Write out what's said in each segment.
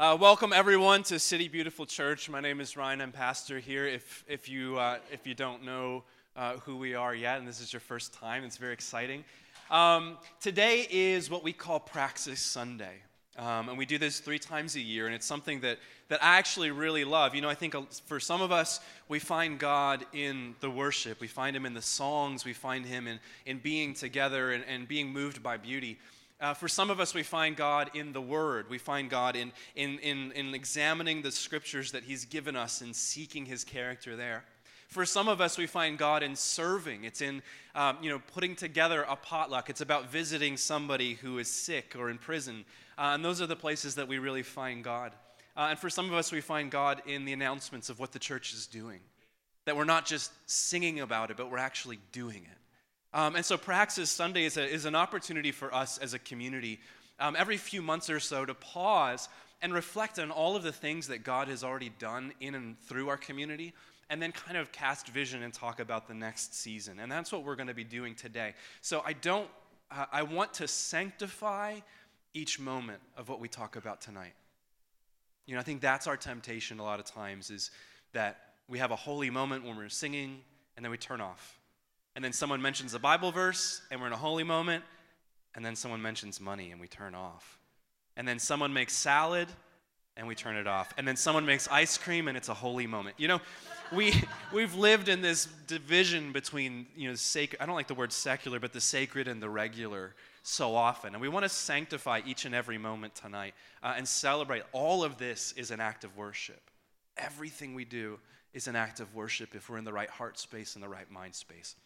Uh, welcome everyone to City Beautiful Church. My name is Ryan. I'm pastor here. If if you uh, if you don't know uh, who we are yet, and this is your first time, it's very exciting. Um, today is what we call Praxis Sunday, um, and we do this three times a year, and it's something that that I actually really love. You know, I think for some of us, we find God in the worship, we find Him in the songs, we find Him in in being together and, and being moved by beauty. Uh, for some of us, we find God in the Word. We find God in, in, in, in examining the scriptures that He's given us and seeking His character there. For some of us, we find God in serving. It's in, um, you know, putting together a potluck. It's about visiting somebody who is sick or in prison. Uh, and those are the places that we really find God. Uh, and for some of us, we find God in the announcements of what the church is doing. That we're not just singing about it, but we're actually doing it. Um, and so Praxis Sunday is, a, is, an opportunity for us as a community um, every few months or so to pause and reflect on all of the things that God has already done in and through our community, and then kind of cast vision and talk about the next season. And that's what we're going to be doing today. So I don't, uh, I want to sanctify each moment of what we talk about tonight. You know, I think that's our temptation a lot of times is that we have a holy moment when we're singing and then we turn off and then someone mentions a Bible verse, and we're in a holy moment, and then someone mentions money, and we turn off. And then someone makes salad, and we turn it off. And then someone makes ice cream, and it's a holy moment. You know, we, we've lived in this division between, you know, sacred, I don't like the word secular, but the sacred and the regular so often. And we want to sanctify each and every moment tonight uh, and celebrate. All of this is an act of worship. Everything we do is an act of worship if we're in the right heart space and the right mind space.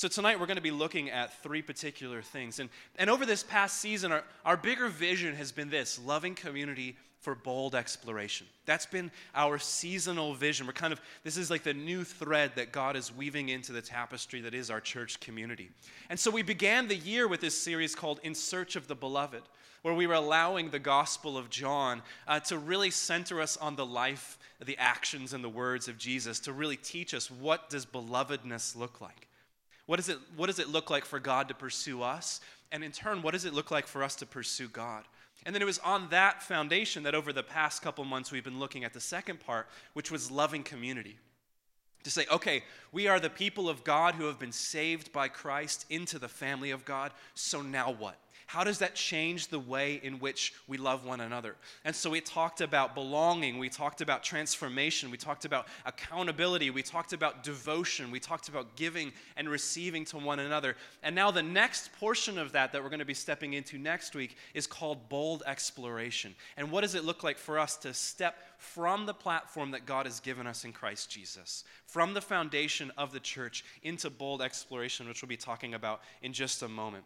So, tonight we're going to be looking at three particular things. And, and over this past season, our, our bigger vision has been this loving community for bold exploration. That's been our seasonal vision. We're kind of, this is like the new thread that God is weaving into the tapestry that is our church community. And so we began the year with this series called In Search of the Beloved, where we were allowing the Gospel of John uh, to really center us on the life, the actions, and the words of Jesus, to really teach us what does belovedness look like. What, is it, what does it look like for God to pursue us? And in turn, what does it look like for us to pursue God? And then it was on that foundation that over the past couple months we've been looking at the second part, which was loving community. To say, okay, we are the people of God who have been saved by Christ into the family of God, so now what? How does that change the way in which we love one another? And so we talked about belonging, we talked about transformation, we talked about accountability, we talked about devotion, we talked about giving and receiving to one another. And now the next portion of that that we're going to be stepping into next week is called bold exploration. And what does it look like for us to step from the platform that God has given us in Christ Jesus, from the foundation of the church into bold exploration, which we'll be talking about in just a moment.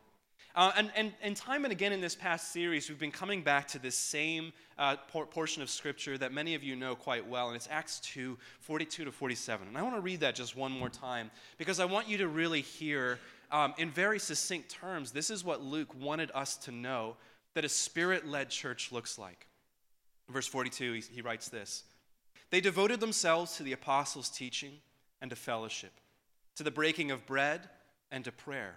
Uh, and, and, and time and again in this past series, we've been coming back to this same uh, por- portion of Scripture that many of you know quite well, and it's Acts 2 42 to 47. And I want to read that just one more time because I want you to really hear, um, in very succinct terms, this is what Luke wanted us to know that a spirit led church looks like. verse 42, he, he writes this They devoted themselves to the apostles' teaching and to fellowship, to the breaking of bread and to prayer.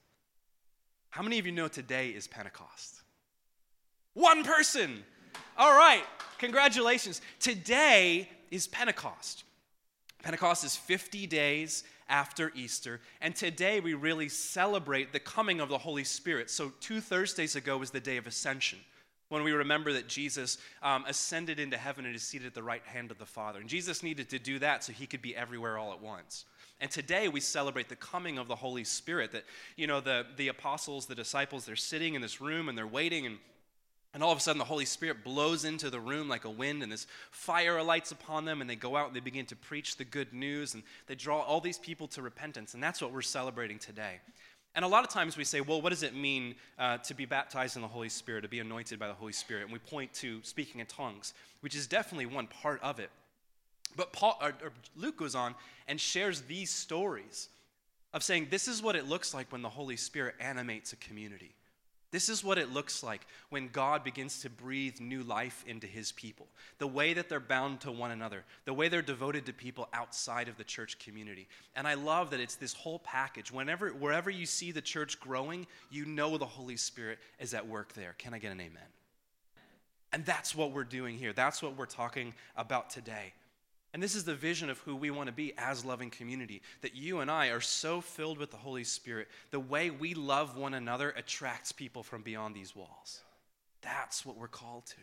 How many of you know today is Pentecost? One person. All right, congratulations. Today is Pentecost. Pentecost is 50 days after Easter, and today we really celebrate the coming of the Holy Spirit. So, two Thursdays ago was the day of Ascension, when we remember that Jesus um, ascended into heaven and is seated at the right hand of the Father. And Jesus needed to do that so he could be everywhere all at once. And today we celebrate the coming of the Holy Spirit. That, you know, the, the apostles, the disciples, they're sitting in this room and they're waiting, and, and all of a sudden the Holy Spirit blows into the room like a wind, and this fire alights upon them, and they go out and they begin to preach the good news, and they draw all these people to repentance. And that's what we're celebrating today. And a lot of times we say, well, what does it mean uh, to be baptized in the Holy Spirit, to be anointed by the Holy Spirit? And we point to speaking in tongues, which is definitely one part of it. But Paul, or, or Luke goes on and shares these stories of saying this is what it looks like when the Holy Spirit animates a community. This is what it looks like when God begins to breathe new life into his people. The way that they're bound to one another, the way they're devoted to people outside of the church community. And I love that it's this whole package. Whenever wherever you see the church growing, you know the Holy Spirit is at work there. Can I get an amen? And that's what we're doing here. That's what we're talking about today. And this is the vision of who we want to be as loving community. That you and I are so filled with the Holy Spirit, the way we love one another attracts people from beyond these walls. That's what we're called to.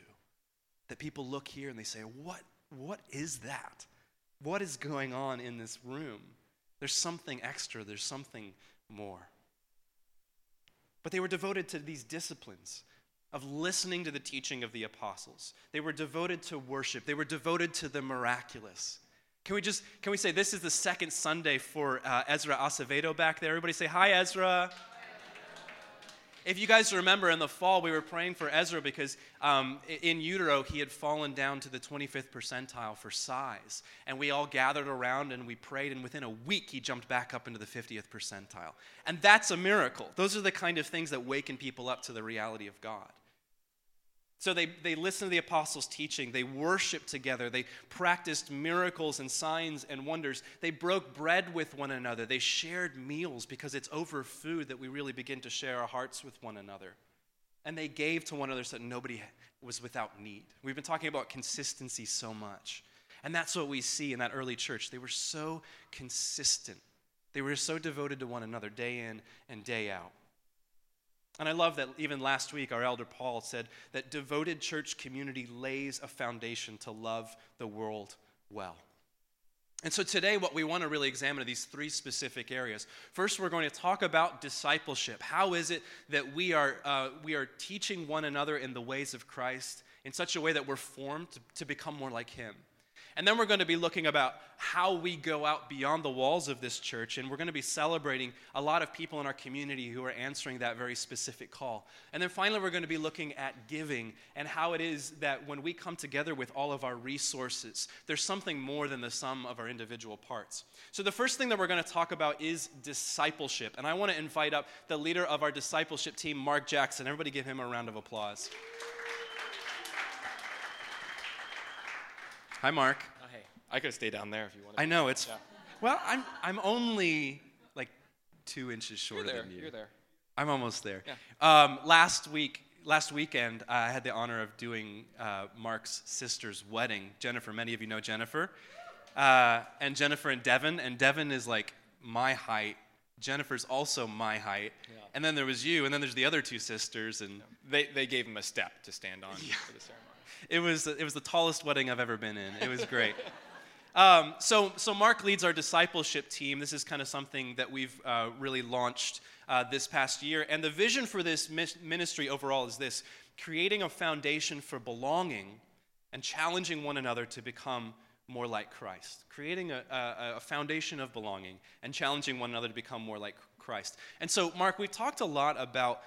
That people look here and they say, What, what is that? What is going on in this room? There's something extra, there's something more. But they were devoted to these disciplines of listening to the teaching of the apostles. They were devoted to worship. They were devoted to the miraculous. Can we just can we say this is the second Sunday for uh, Ezra Acevedo back there? Everybody say hi, Ezra. If you guys remember in the fall, we were praying for Ezra because um, in utero he had fallen down to the 25th percentile for size. And we all gathered around and we prayed, and within a week he jumped back up into the 50th percentile. And that's a miracle. Those are the kind of things that waken people up to the reality of God. So they, they listened to the apostles' teaching. They worshiped together. They practiced miracles and signs and wonders. They broke bread with one another. They shared meals because it's over food that we really begin to share our hearts with one another. And they gave to one another so that nobody was without need. We've been talking about consistency so much. And that's what we see in that early church. They were so consistent, they were so devoted to one another day in and day out. And I love that even last week, our elder Paul said that devoted church community lays a foundation to love the world well. And so today, what we want to really examine are these three specific areas. First, we're going to talk about discipleship. How is it that we are, uh, we are teaching one another in the ways of Christ in such a way that we're formed to, to become more like Him? And then we're going to be looking about how we go out beyond the walls of this church. And we're going to be celebrating a lot of people in our community who are answering that very specific call. And then finally, we're going to be looking at giving and how it is that when we come together with all of our resources, there's something more than the sum of our individual parts. So, the first thing that we're going to talk about is discipleship. And I want to invite up the leader of our discipleship team, Mark Jackson. Everybody give him a round of applause. Hi, Mark. Oh, hey, I could stay down there if you wanted. To. I know it's. Yeah. Well, I'm I'm only like two inches shorter You're than you. You're there. I'm almost there. Yeah. Um, last week, last weekend, I had the honor of doing uh, Mark's sister's wedding. Jennifer, many of you know Jennifer, uh, and Jennifer and Devin, and Devin is like my height. Jennifer's also my height, yeah. and then there was you, and then there's the other two sisters, and they they gave him a step to stand on yeah. for the ceremony it was it was the tallest wedding I've ever been in. It was great. Um, so, so Mark leads our discipleship team. This is kind of something that we've uh, really launched uh, this past year. And the vision for this ministry overall is this creating a foundation for belonging and challenging one another to become more like Christ. Creating a, a, a foundation of belonging and challenging one another to become more like Christ. And so, Mark, we've talked a lot about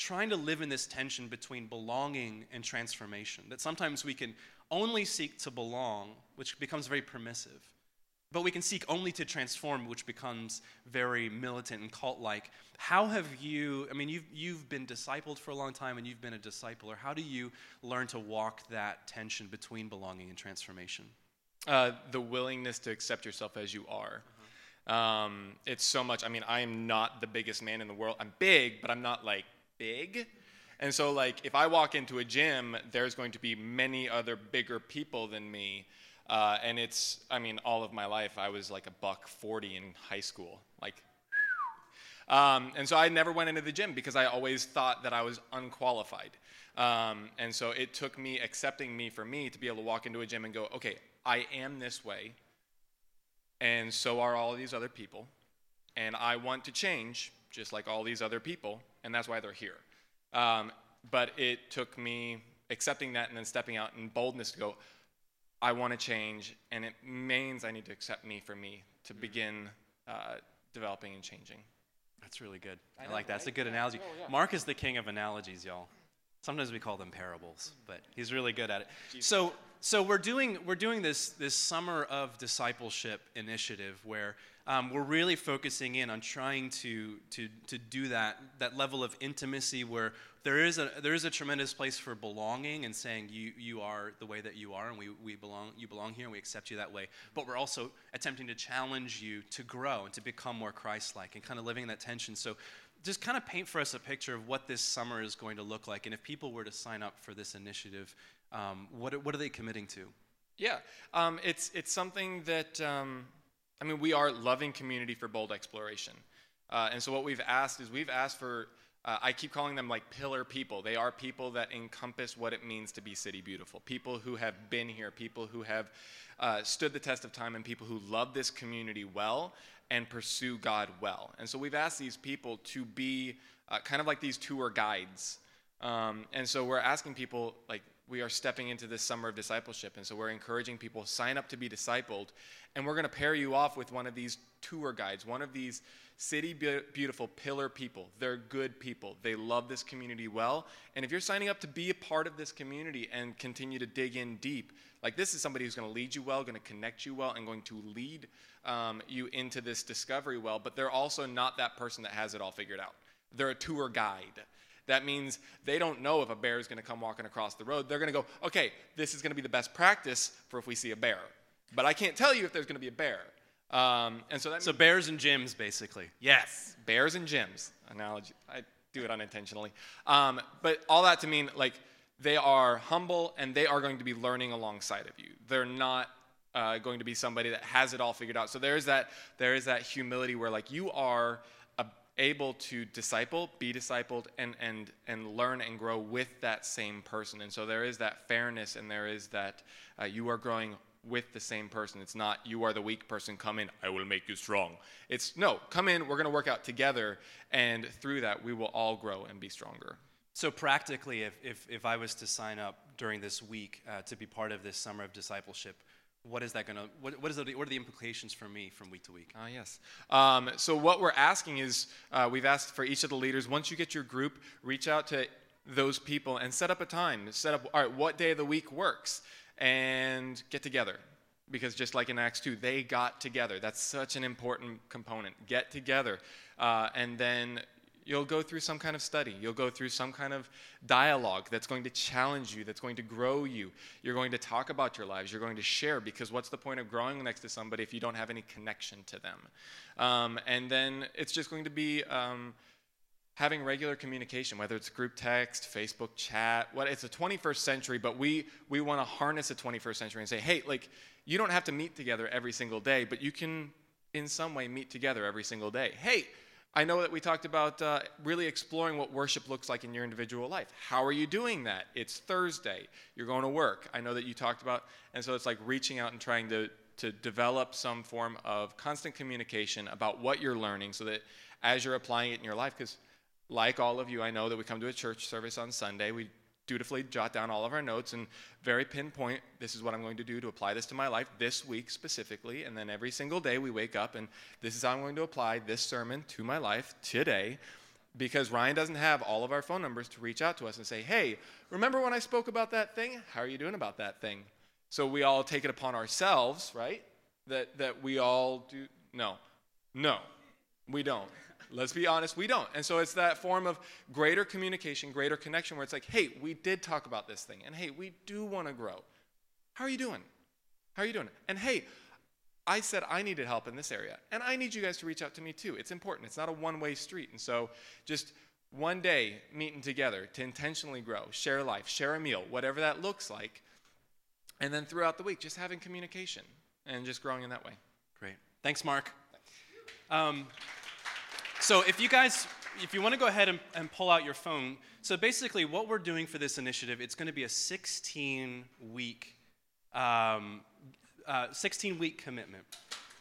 trying to live in this tension between belonging and transformation. That sometimes we can only seek to belong, which becomes very permissive, but we can seek only to transform, which becomes very militant and cult like. How have you, I mean, you've, you've been discipled for a long time and you've been a discipler. How do you learn to walk that tension between belonging and transformation? Uh, the willingness to accept yourself as you are. Uh-huh. Um, it's so much. I mean, I am not the biggest man in the world. I'm big, but I'm not like big. And so, like, if I walk into a gym, there's going to be many other bigger people than me. Uh, and it's, I mean, all of my life, I was like a buck 40 in high school. Like, um, and so I never went into the gym because I always thought that I was unqualified. Um, and so it took me accepting me for me to be able to walk into a gym and go, okay, I am this way, and so are all these other people, and I want to change just like all these other people and that's why they're here. Um, but it took me accepting that and then stepping out in boldness to go, I want to change, and it means I need to accept me for me to begin uh, developing and changing. That's really good. I, I know, like that. That's a good analogy. Oh, yeah. Mark is the king of analogies, y'all. Sometimes we call them parables, but he's really good at it. So, so we're doing we're doing this this summer of discipleship initiative where um, we're really focusing in on trying to to to do that that level of intimacy where there is a there is a tremendous place for belonging and saying you you are the way that you are and we, we belong you belong here and we accept you that way. But we're also attempting to challenge you to grow and to become more Christ-like and kind of living in that tension. So just kind of paint for us a picture of what this summer is going to look like. And if people were to sign up for this initiative, um, what, what are they committing to? Yeah, um, it's, it's something that, um, I mean, we are loving community for bold exploration. Uh, and so what we've asked is we've asked for, uh, I keep calling them like pillar people. They are people that encompass what it means to be city beautiful. People who have been here, people who have uh, stood the test of time, and people who love this community well and pursue God well. And so we've asked these people to be uh, kind of like these tour guides. Um, and so we're asking people, like, we are stepping into this summer of discipleship. And so we're encouraging people sign up to be discipled. And we're going to pair you off with one of these tour guides, one of these city beautiful pillar people. They're good people. They love this community well. And if you're signing up to be a part of this community and continue to dig in deep, like this is somebody who's going to lead you well, going to connect you well, and going to lead um, you into this discovery well, but they're also not that person that has it all figured out. They're a tour guide. That means they don't know if a bear is going to come walking across the road. They're going to go, okay, this is going to be the best practice for if we see a bear. But I can't tell you if there's going to be a bear. Um, and so that so bears and gyms, basically. Yes, bears and gyms. Analogy. I do it unintentionally. Um, but all that to mean like they are humble and they are going to be learning alongside of you. They're not uh, going to be somebody that has it all figured out. So there is that there is that humility where like you are able to disciple, be discipled, and and and learn and grow with that same person. And so there is that fairness, and there is that uh, you are growing with the same person. It's not you are the weak person. Come in, I will make you strong. It's no, come in. We're going to work out together, and through that we will all grow and be stronger. So practically, if if, if I was to sign up during this week uh, to be part of this summer of discipleship what is that going to what, what is the, what are the implications for me from week to week? Ah yes. Um, so what we're asking is uh, we've asked for each of the leaders once you get your group reach out to those people and set up a time set up all right what day of the week works and get together. Because just like in acts 2 they got together. That's such an important component. Get together uh, and then You'll go through some kind of study. You'll go through some kind of dialogue that's going to challenge you, that's going to grow you. You're going to talk about your lives. You're going to share because what's the point of growing next to somebody if you don't have any connection to them? Um, and then it's just going to be um, having regular communication, whether it's group text, Facebook chat. What it's the 21st century, but we we want to harness the 21st century and say, hey, like you don't have to meet together every single day, but you can in some way meet together every single day. Hey I know that we talked about uh, really exploring what worship looks like in your individual life. How are you doing that? It's Thursday. You're going to work. I know that you talked about, and so it's like reaching out and trying to, to develop some form of constant communication about what you're learning so that as you're applying it in your life, because like all of you, I know that we come to a church service on Sunday. We dutifully jot down all of our notes and very pinpoint this is what I'm going to do to apply this to my life this week specifically. And then every single day we wake up and this is how I'm going to apply this sermon to my life today because Ryan doesn't have all of our phone numbers to reach out to us and say, hey, remember when I spoke about that thing? How are you doing about that thing? So we all take it upon ourselves, right? That, that we all do. No, no, we don't. Let's be honest, we don't. And so it's that form of greater communication, greater connection where it's like, hey, we did talk about this thing. And hey, we do want to grow. How are you doing? How are you doing? And hey, I said I needed help in this area. And I need you guys to reach out to me too. It's important. It's not a one way street. And so just one day meeting together to intentionally grow, share life, share a meal, whatever that looks like. And then throughout the week, just having communication and just growing in that way. Great. Thanks, Mark. Um, so if you guys, if you want to go ahead and, and, pull out your phone, so basically what we're doing for this initiative, it's going to be a 16 week, um, uh, 16 week commitment.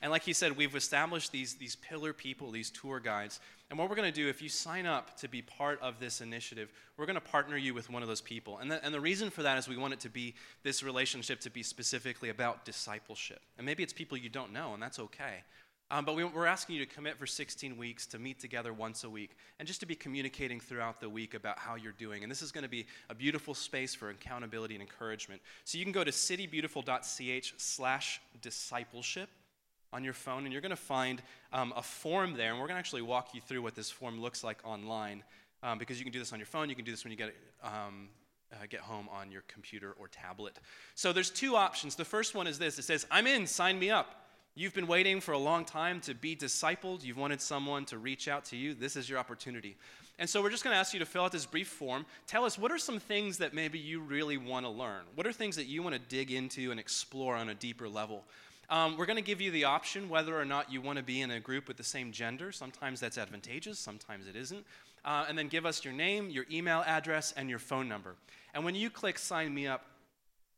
And like he said, we've established these, these pillar people, these tour guides. And what we're going to do, if you sign up to be part of this initiative, we're going to partner you with one of those people. And the, and the reason for that is we want it to be this relationship to be specifically about discipleship. And maybe it's people you don't know, and that's okay. Um, but we, we're asking you to commit for 16 weeks to meet together once a week and just to be communicating throughout the week about how you're doing. And this is going to be a beautiful space for accountability and encouragement. So you can go to citybeautiful.ch slash discipleship on your phone, and you're going to find um, a form there. And we're going to actually walk you through what this form looks like online um, because you can do this on your phone. You can do this when you get um, uh, get home on your computer or tablet. So there's two options. The first one is this it says, I'm in, sign me up. You've been waiting for a long time to be discipled. You've wanted someone to reach out to you. This is your opportunity. And so we're just going to ask you to fill out this brief form. Tell us what are some things that maybe you really want to learn? What are things that you want to dig into and explore on a deeper level? Um, we're going to give you the option whether or not you want to be in a group with the same gender. Sometimes that's advantageous, sometimes it isn't. Uh, and then give us your name, your email address, and your phone number. And when you click sign me up,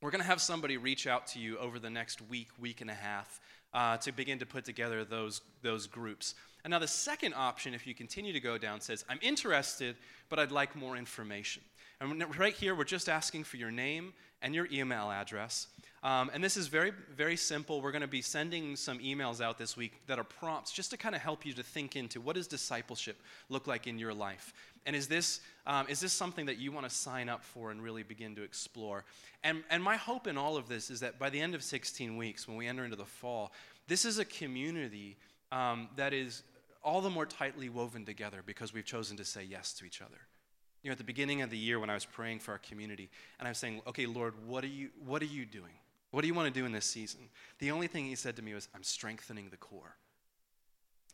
we're going to have somebody reach out to you over the next week, week and a half uh, to begin to put together those, those groups. And now, the second option, if you continue to go down, says, I'm interested, but I'd like more information. And right here, we're just asking for your name and your email address. Um, and this is very, very simple. We're going to be sending some emails out this week that are prompts just to kind of help you to think into what does discipleship look like in your life? And is this, um, is this something that you want to sign up for and really begin to explore? And, and my hope in all of this is that by the end of 16 weeks, when we enter into the fall, this is a community um, that is all the more tightly woven together because we've chosen to say yes to each other. You know, at the beginning of the year when I was praying for our community, and I was saying, okay, Lord, what are you, what are you doing? What do you want to do in this season? The only thing he said to me was, I'm strengthening the core.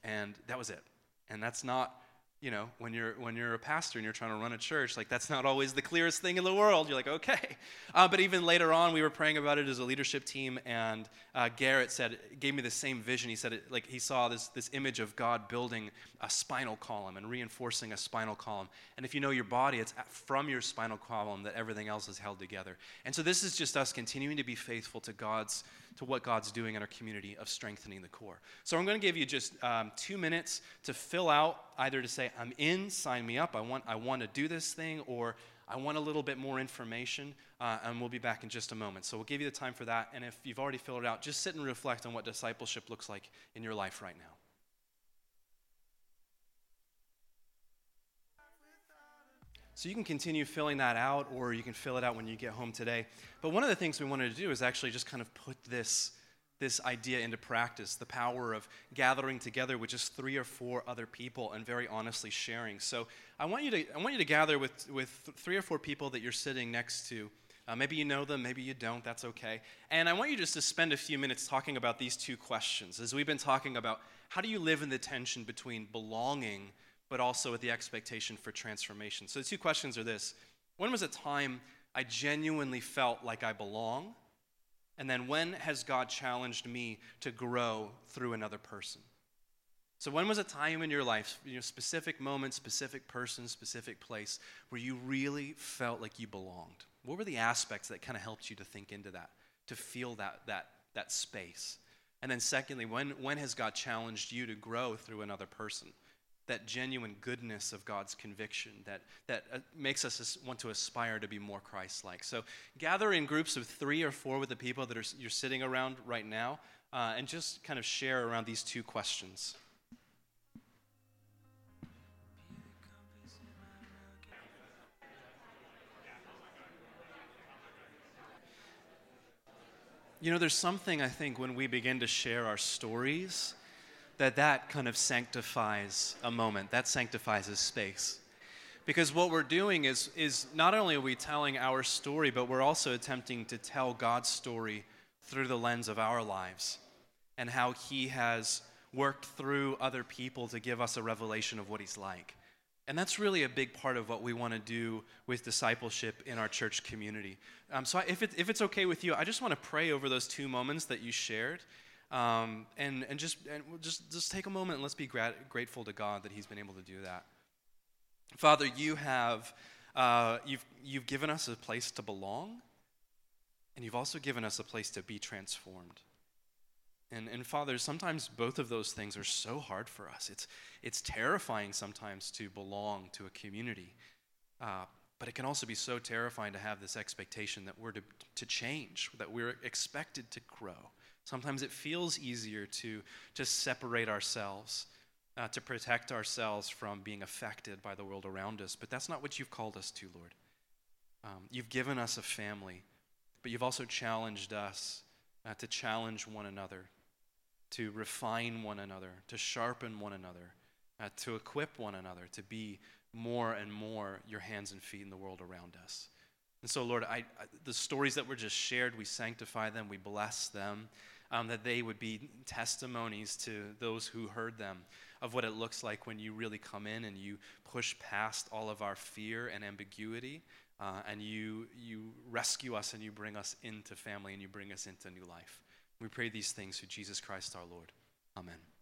And that was it. And that's not you know, when you're when you're a pastor and you're trying to run a church, like that's not always the clearest thing in the world. You're like, okay, uh, but even later on, we were praying about it as a leadership team, and uh, Garrett said gave me the same vision. He said it like he saw this this image of God building a spinal column and reinforcing a spinal column. And if you know your body, it's from your spinal column that everything else is held together. And so this is just us continuing to be faithful to God's to what God's doing in our community of strengthening the core. So I'm going to give you just um, two minutes to fill out either to say, I'm in, sign me up, I want, I want to do this thing, or I want a little bit more information, uh, and we'll be back in just a moment. So we'll give you the time for that. And if you've already filled it out, just sit and reflect on what discipleship looks like in your life right now. So you can continue filling that out, or you can fill it out when you get home today. But one of the things we wanted to do is actually just kind of put this, this idea into practice the power of gathering together with just three or four other people and very honestly sharing. So I want you to, I want you to gather with, with three or four people that you're sitting next to. Uh, maybe you know them, maybe you don't, that's okay. And I want you just to spend a few minutes talking about these two questions. As we've been talking about, how do you live in the tension between belonging but also with the expectation for transformation. So the two questions are this When was a time I genuinely felt like I belong? And then when has God challenged me to grow through another person? So, when was a time in your life, you know, specific moment, specific person, specific place, where you really felt like you belonged? What were the aspects that kind of helped you to think into that, to feel that, that, that space? And then, secondly, when, when has God challenged you to grow through another person? That genuine goodness of God's conviction that, that uh, makes us want to aspire to be more Christ like. So gather in groups of three or four with the people that are, you're sitting around right now uh, and just kind of share around these two questions. You know, there's something I think when we begin to share our stories that that kind of sanctifies a moment, that sanctifies a space. Because what we're doing is, is not only are we telling our story, but we're also attempting to tell God's story through the lens of our lives and how He has worked through other people to give us a revelation of what He's like. And that's really a big part of what we want to do with discipleship in our church community. Um, so, if, it, if it's okay with you, I just want to pray over those two moments that you shared um, and and just and just just take a moment and let's be grat- grateful to God that He's been able to do that. Father, you have uh, you've you've given us a place to belong, and you've also given us a place to be transformed. And, and Father, sometimes both of those things are so hard for us. It's, it's terrifying sometimes to belong to a community, uh, but it can also be so terrifying to have this expectation that we're to, to change, that we're expected to grow. Sometimes it feels easier to just separate ourselves, uh, to protect ourselves from being affected by the world around us. But that's not what you've called us to, Lord. Um, you've given us a family, but you've also challenged us uh, to challenge one another, to refine one another, to sharpen one another, uh, to equip one another to be more and more your hands and feet in the world around us. And so, Lord, I, I, the stories that were just shared, we sanctify them, we bless them, um, that they would be testimonies to those who heard them of what it looks like when you really come in and you push past all of our fear and ambiguity, uh, and you, you rescue us and you bring us into family and you bring us into new life. We pray these things through Jesus Christ our Lord. Amen.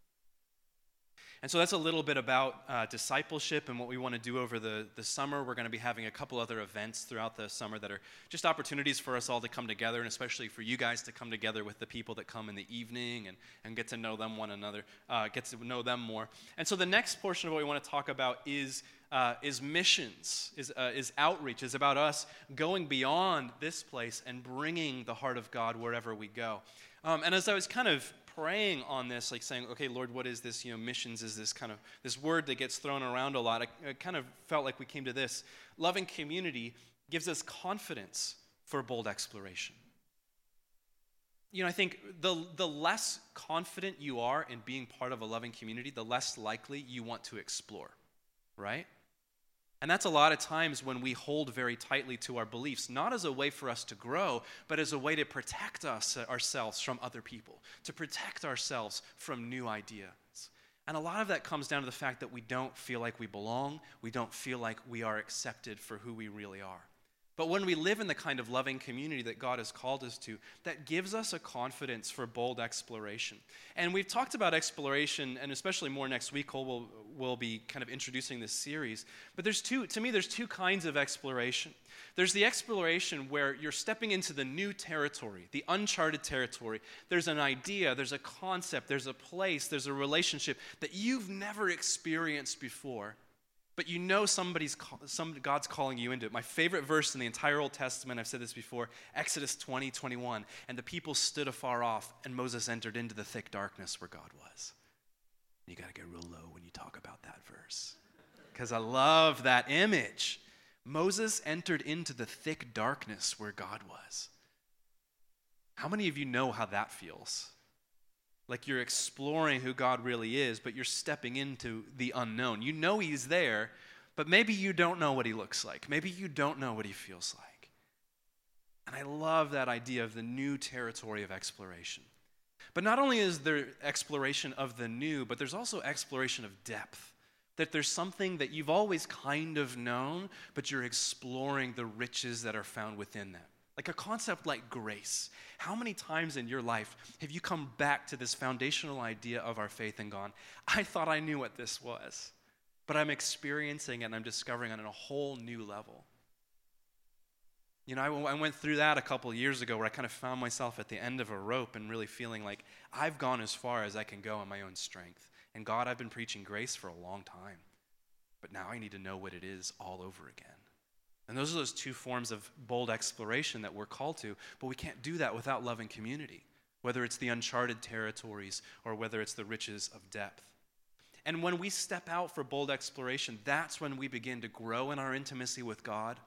And so that's a little bit about uh, discipleship and what we want to do over the, the summer. We're going to be having a couple other events throughout the summer that are just opportunities for us all to come together, and especially for you guys to come together with the people that come in the evening and, and get to know them one another, uh, get to know them more. And so the next portion of what we want to talk about is. Uh, is missions, is, uh, is outreach, is about us going beyond this place and bringing the heart of God wherever we go. Um, and as I was kind of praying on this, like saying, okay, Lord, what is this? You know, missions is this kind of this word that gets thrown around a lot. I, I kind of felt like we came to this. Loving community gives us confidence for bold exploration. You know, I think the, the less confident you are in being part of a loving community, the less likely you want to explore, right? And that's a lot of times when we hold very tightly to our beliefs, not as a way for us to grow, but as a way to protect us uh, ourselves from other people, to protect ourselves from new ideas. And a lot of that comes down to the fact that we don't feel like we belong, we don't feel like we are accepted for who we really are. But when we live in the kind of loving community that God has called us to, that gives us a confidence for bold exploration. And we've talked about exploration, and especially more next week, Cole will, will be kind of introducing this series. But there's two, to me, there's two kinds of exploration. There's the exploration where you're stepping into the new territory, the uncharted territory. There's an idea, there's a concept, there's a place, there's a relationship that you've never experienced before but you know somebody's some god's calling you into it. My favorite verse in the entire old testament i've said this before exodus 20 21 and the people stood afar off and moses entered into the thick darkness where god was. You got to get real low when you talk about that verse. Because i love that image. Moses entered into the thick darkness where god was. How many of you know how that feels like you're exploring who God really is, but you're stepping into the unknown. You know He's there, but maybe you don't know what He looks like. Maybe you don't know what He feels like. And I love that idea of the new territory of exploration. But not only is there exploration of the new, but there's also exploration of depth. That there's something that you've always kind of known, but you're exploring the riches that are found within that. Like a concept like grace. How many times in your life have you come back to this foundational idea of our faith and gone, I thought I knew what this was, but I'm experiencing it and I'm discovering it on a whole new level? You know, I, went through that a couple years ago where I kind of found myself at the end of a rope and really feeling like I've gone as far as I can go in my own strength. And God, I've been preaching grace for a long time, but now I need to know what it is all over again. And those are those two forms of bold exploration that we're called to, but we can't do that without loving community, whether it's the uncharted territories or whether it's the riches of depth. And when we step out for bold exploration, that's when we begin to grow in our intimacy with God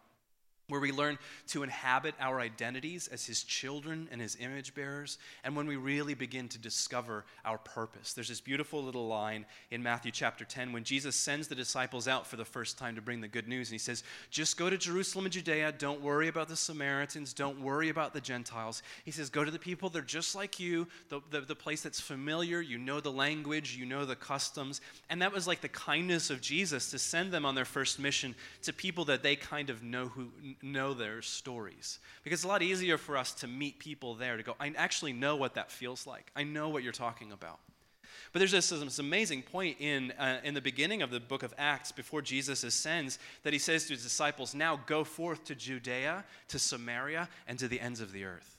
where we learn to inhabit our identities as his children and his image bearers, and when we really begin to discover our purpose. There's this beautiful little line in Matthew chapter 10 when Jesus sends the disciples out for the first time to bring the good news, and he says, Just go to Jerusalem and Judea. Don't worry about the Samaritans. Don't worry about the Gentiles. He says, Go to the people, they're just like you, the, the, the place that's familiar. You know the language, you know the customs. And that was like the kindness of Jesus to send them on their first mission to people that they kind of know who know their stories. Because it's a lot easier for us to meet people there to go, I actually know what that feels like. I know what you're talking about. But there's this, this amazing point in, uh, in the beginning of the book of Acts, before Jesus ascends, that he says to his disciples, Now go forth to Judea, to Samaria, and to the ends of the earth.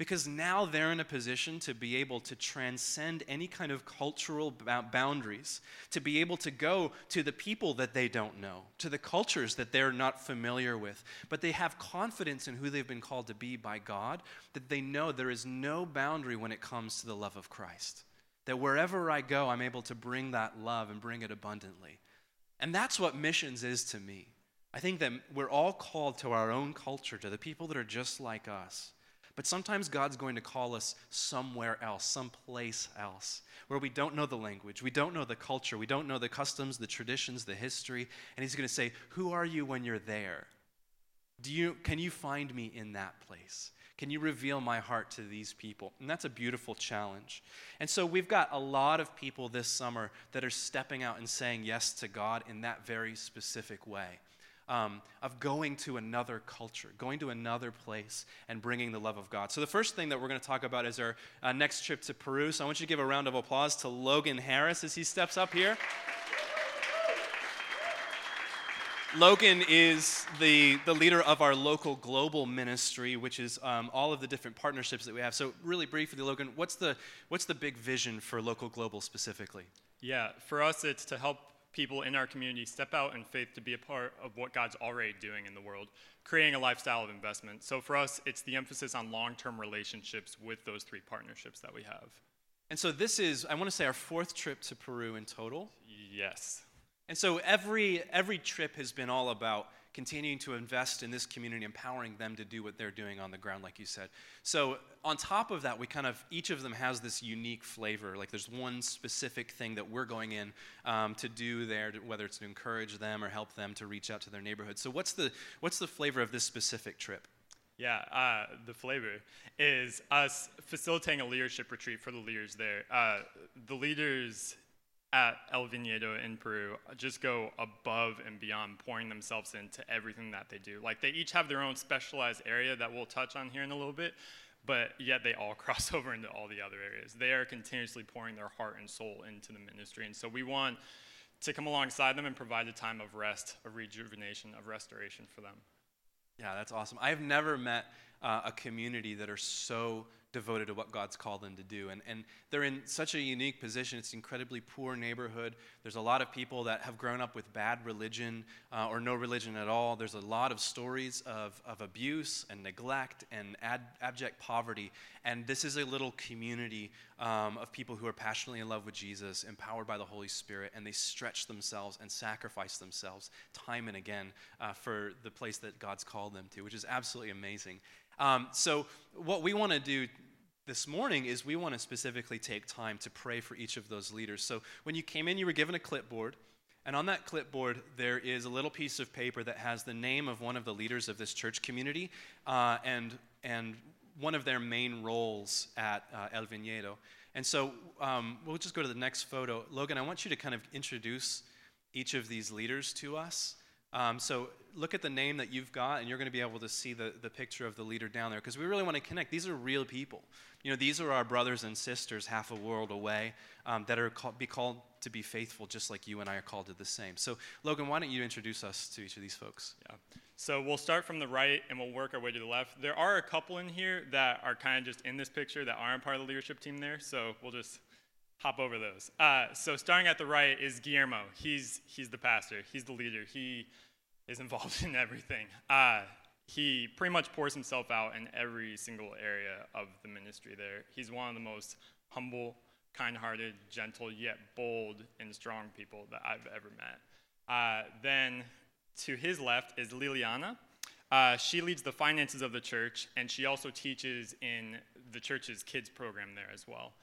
Because now they're in a position to be able to transcend any kind of cultural boundaries, to be able to go to the people that they don't know, to the cultures that they're not familiar with. But they have confidence in who they've been called to be by God, that they know there is no boundary when it comes to the love of Christ. That wherever I go, I'm able to bring that love and bring it abundantly. And that's what missions is to me. I think that we're all called to our own culture, to the people that are just like us. But sometimes God's going to call us somewhere else, someplace else, where we don't know the language, we don't know the culture, we don't know the customs, the traditions, the history. And He's going to say, Who are you when you're there? Do you, can you find me in that place? Can you reveal my heart to these people? And that's a beautiful challenge. And so we've got a lot of people this summer that are stepping out and saying yes to God in that very specific way. Um, of going to another culture, going to another place, and bringing the love of God. So, the first thing that we're going to talk about is our uh, next trip to Peru. So, I want you to give a round of applause to Logan Harris as he steps up here. Logan is the, the leader of our local global ministry, which is um, all of the different partnerships that we have. So, really briefly, Logan, what's the, what's the big vision for local global specifically? Yeah, for us, it's to help people in our community step out in faith to be a part of what God's already doing in the world, creating a lifestyle of investment. So, for us, it's the emphasis on long term relationships with those three partnerships that we have. And so, this is, I want to say, our fourth trip to Peru in total. Yes. And so every, every trip has been all about continuing to invest in this community, empowering them to do what they're doing on the ground, like you said. So, on top of that, we kind of, each of them has this unique flavor. Like, there's one specific thing that we're going in um, to do there, whether it's to encourage them or help them to reach out to their neighborhood. So, what's the, what's the flavor of this specific trip? Yeah, uh, the flavor is us facilitating a leadership retreat for the leaders there. Uh, the leaders at El Viñedo in Peru just go above and beyond, pouring themselves into everything that they do. Like they each have their own specialized area that we'll touch on here in a little bit, but yet they all cross over into all the other areas. They are continuously pouring their heart and soul into the ministry. And so we want to come alongside them and provide a time of rest, of rejuvenation, of restoration for them. Yeah, that's awesome. I've never met uh, a community that are so devoted to what God's called them to do. And, and they're in such a unique position. It's an incredibly poor neighborhood. There's a lot of people that have grown up with bad religion uh, or no religion at all. There's a lot of stories of, of abuse and neglect and ad, abject poverty. And this is a little community um, of people who are passionately in love with Jesus, empowered by the Holy Spirit, and they stretch themselves and sacrifice themselves time and again uh, for the place that God's called them to, which is absolutely amazing. Um, so, what we want to do this morning is we want to specifically take time to pray for each of those leaders. So, when you came in, you were given a clipboard. And on that clipboard, there is a little piece of paper that has the name of one of the leaders of this church community uh, and, and one of their main roles at uh, El Viñedo. And so um, we'll just go to the next photo. Logan, I want you to kind of introduce each of these leaders to us. Um, so look at the name that you've got, and you're going to be able to see the, the picture of the leader down there because we really want to connect. These are real people. You know, these are our brothers and sisters half a world away um, that are call, be called to be faithful just like you and I are called to the same. So, Logan, why don't you introduce us to each of these folks? Yeah. So we'll start from the right and we'll work our way to the left. There are a couple in here that are kind of just in this picture that aren't part of the leadership team there, so we'll just hop over those. Uh, so starting at the right is Guillermo. He's he's the pastor. He's the leader. He is involved in everything. Uh, he pretty much pours himself out in every single area of the ministry there. He's one of the most humble, kind-hearted, gentle, yet bold and strong people that I've ever met. Uh, then to his left is Liliana. Uh, she leads the finances of the church, and she also teaches in the church's kids program there as well.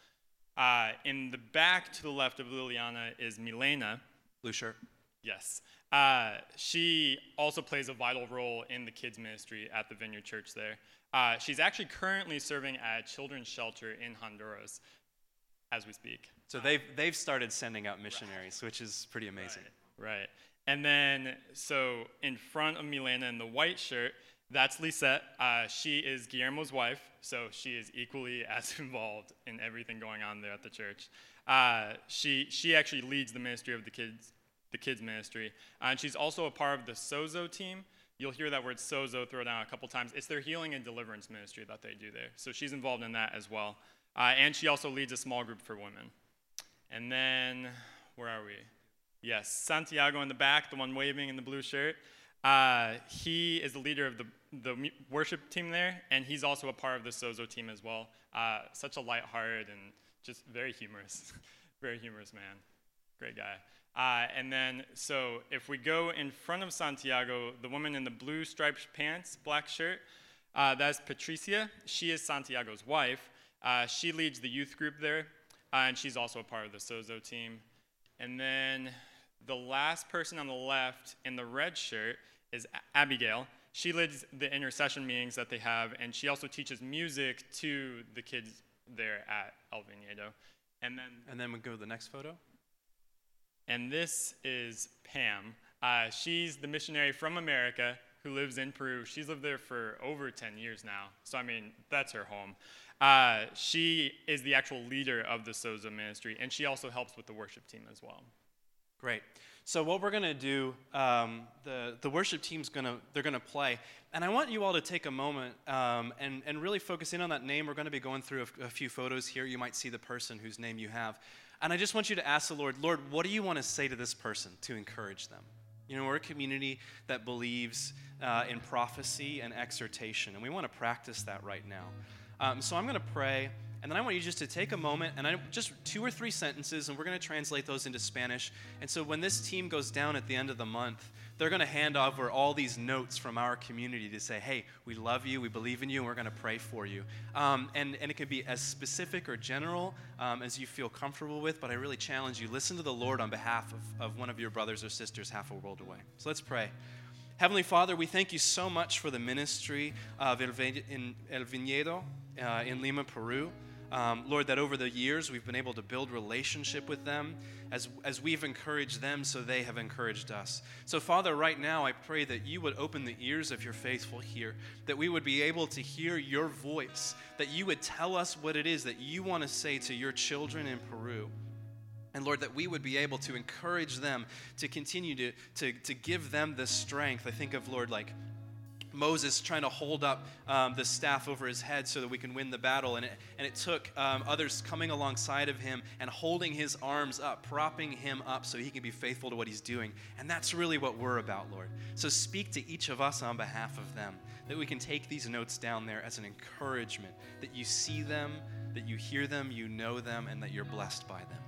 Uh, in the back to the left of Liliana is Milena. Blue shirt. Yes. Uh, she also plays a vital role in the kids' ministry at the Vineyard Church there. Uh, she's actually currently serving at a children's shelter in Honduras as we speak. So they've, they've started sending out missionaries, right. which is pretty amazing. Right, right. And then, so in front of Milena in the white shirt, that's Lisette. Uh, she is Guillermo's wife, so she is equally as involved in everything going on there at the church. Uh, she, she actually leads the ministry of the kids, the kids ministry, uh, and she's also a part of the Sozo team. You'll hear that word sozo thrown out a couple times. It's their healing and deliverance ministry that they do there. So she's involved in that as well. Uh, and she also leads a small group for women. And then, where are we? Yes, Santiago in the back, the one waving in the blue shirt. Uh, he is the leader of the, the worship team there, and he's also a part of the Sozo team as well. Uh, such a light heart and just very humorous. very humorous man. Great guy. Uh, and then, so if we go in front of Santiago, the woman in the blue striped pants, black shirt, uh, that's Patricia. She is Santiago's wife. Uh, she leads the youth group there, uh, and she's also a part of the Sozo team. And then the last person on the left in the red shirt is Abigail. She leads the intercession meetings that they have, and she also teaches music to the kids there at El Viñedo. And then, and then we go to the next photo. And this is Pam. Uh, she's the missionary from America who lives in Peru. She's lived there for over 10 years now. So, I mean, that's her home. Uh, she is the actual leader of the Sozo ministry, and she also helps with the worship team as well. Great. So what we're going to do, um, the, the worship team's going to, they're going to play. And I want you all to take a moment um, and, and really focus in on that name. We're going to be going through a, a few photos here. You might see the person whose name you have. And I just want you to ask the Lord, Lord, what do you want to say to this person to encourage them? You know, we're a community that believes uh, in prophecy and exhortation, and we want to practice that right now. Um, so I'm going to pray. And then I want you just to take a moment and I, just two or three sentences, and we're going to translate those into Spanish. And so when this team goes down at the end of the month, they're going to hand over all these notes from our community to say, hey, we love you, we believe in you, and we're going to pray for you. Um, and, and it can be as specific or general um, as you feel comfortable with, but I really challenge you listen to the Lord on behalf of, of one of your brothers or sisters half a world away. So let's pray. Heavenly Father, we thank you so much for the ministry of El, Viñedo uh, in Lima, Peru. Um, Lord, that over the years we've been able to build relationship with them as, as we've encouraged them, so they have encouraged us. So, Father, right now I pray that you would open the ears of your faithful here, that we would be able to hear your voice, that you would tell us what it is that you want to say to your children in Peru. And Lord, that we would be able to encourage them to continue to, to, to give them the strength. I think of, Lord, like Moses trying to hold up um, the staff over his head so that we can win the battle. And it, and it took um, others coming alongside of him and holding his arms up, propping him up so he can be faithful to what he's doing. And that's really what we're about, Lord. So speak to each of us on behalf of them, that we can take these notes down there as an encouragement, that you see them, that you hear them, you know them, and that you're blessed by them.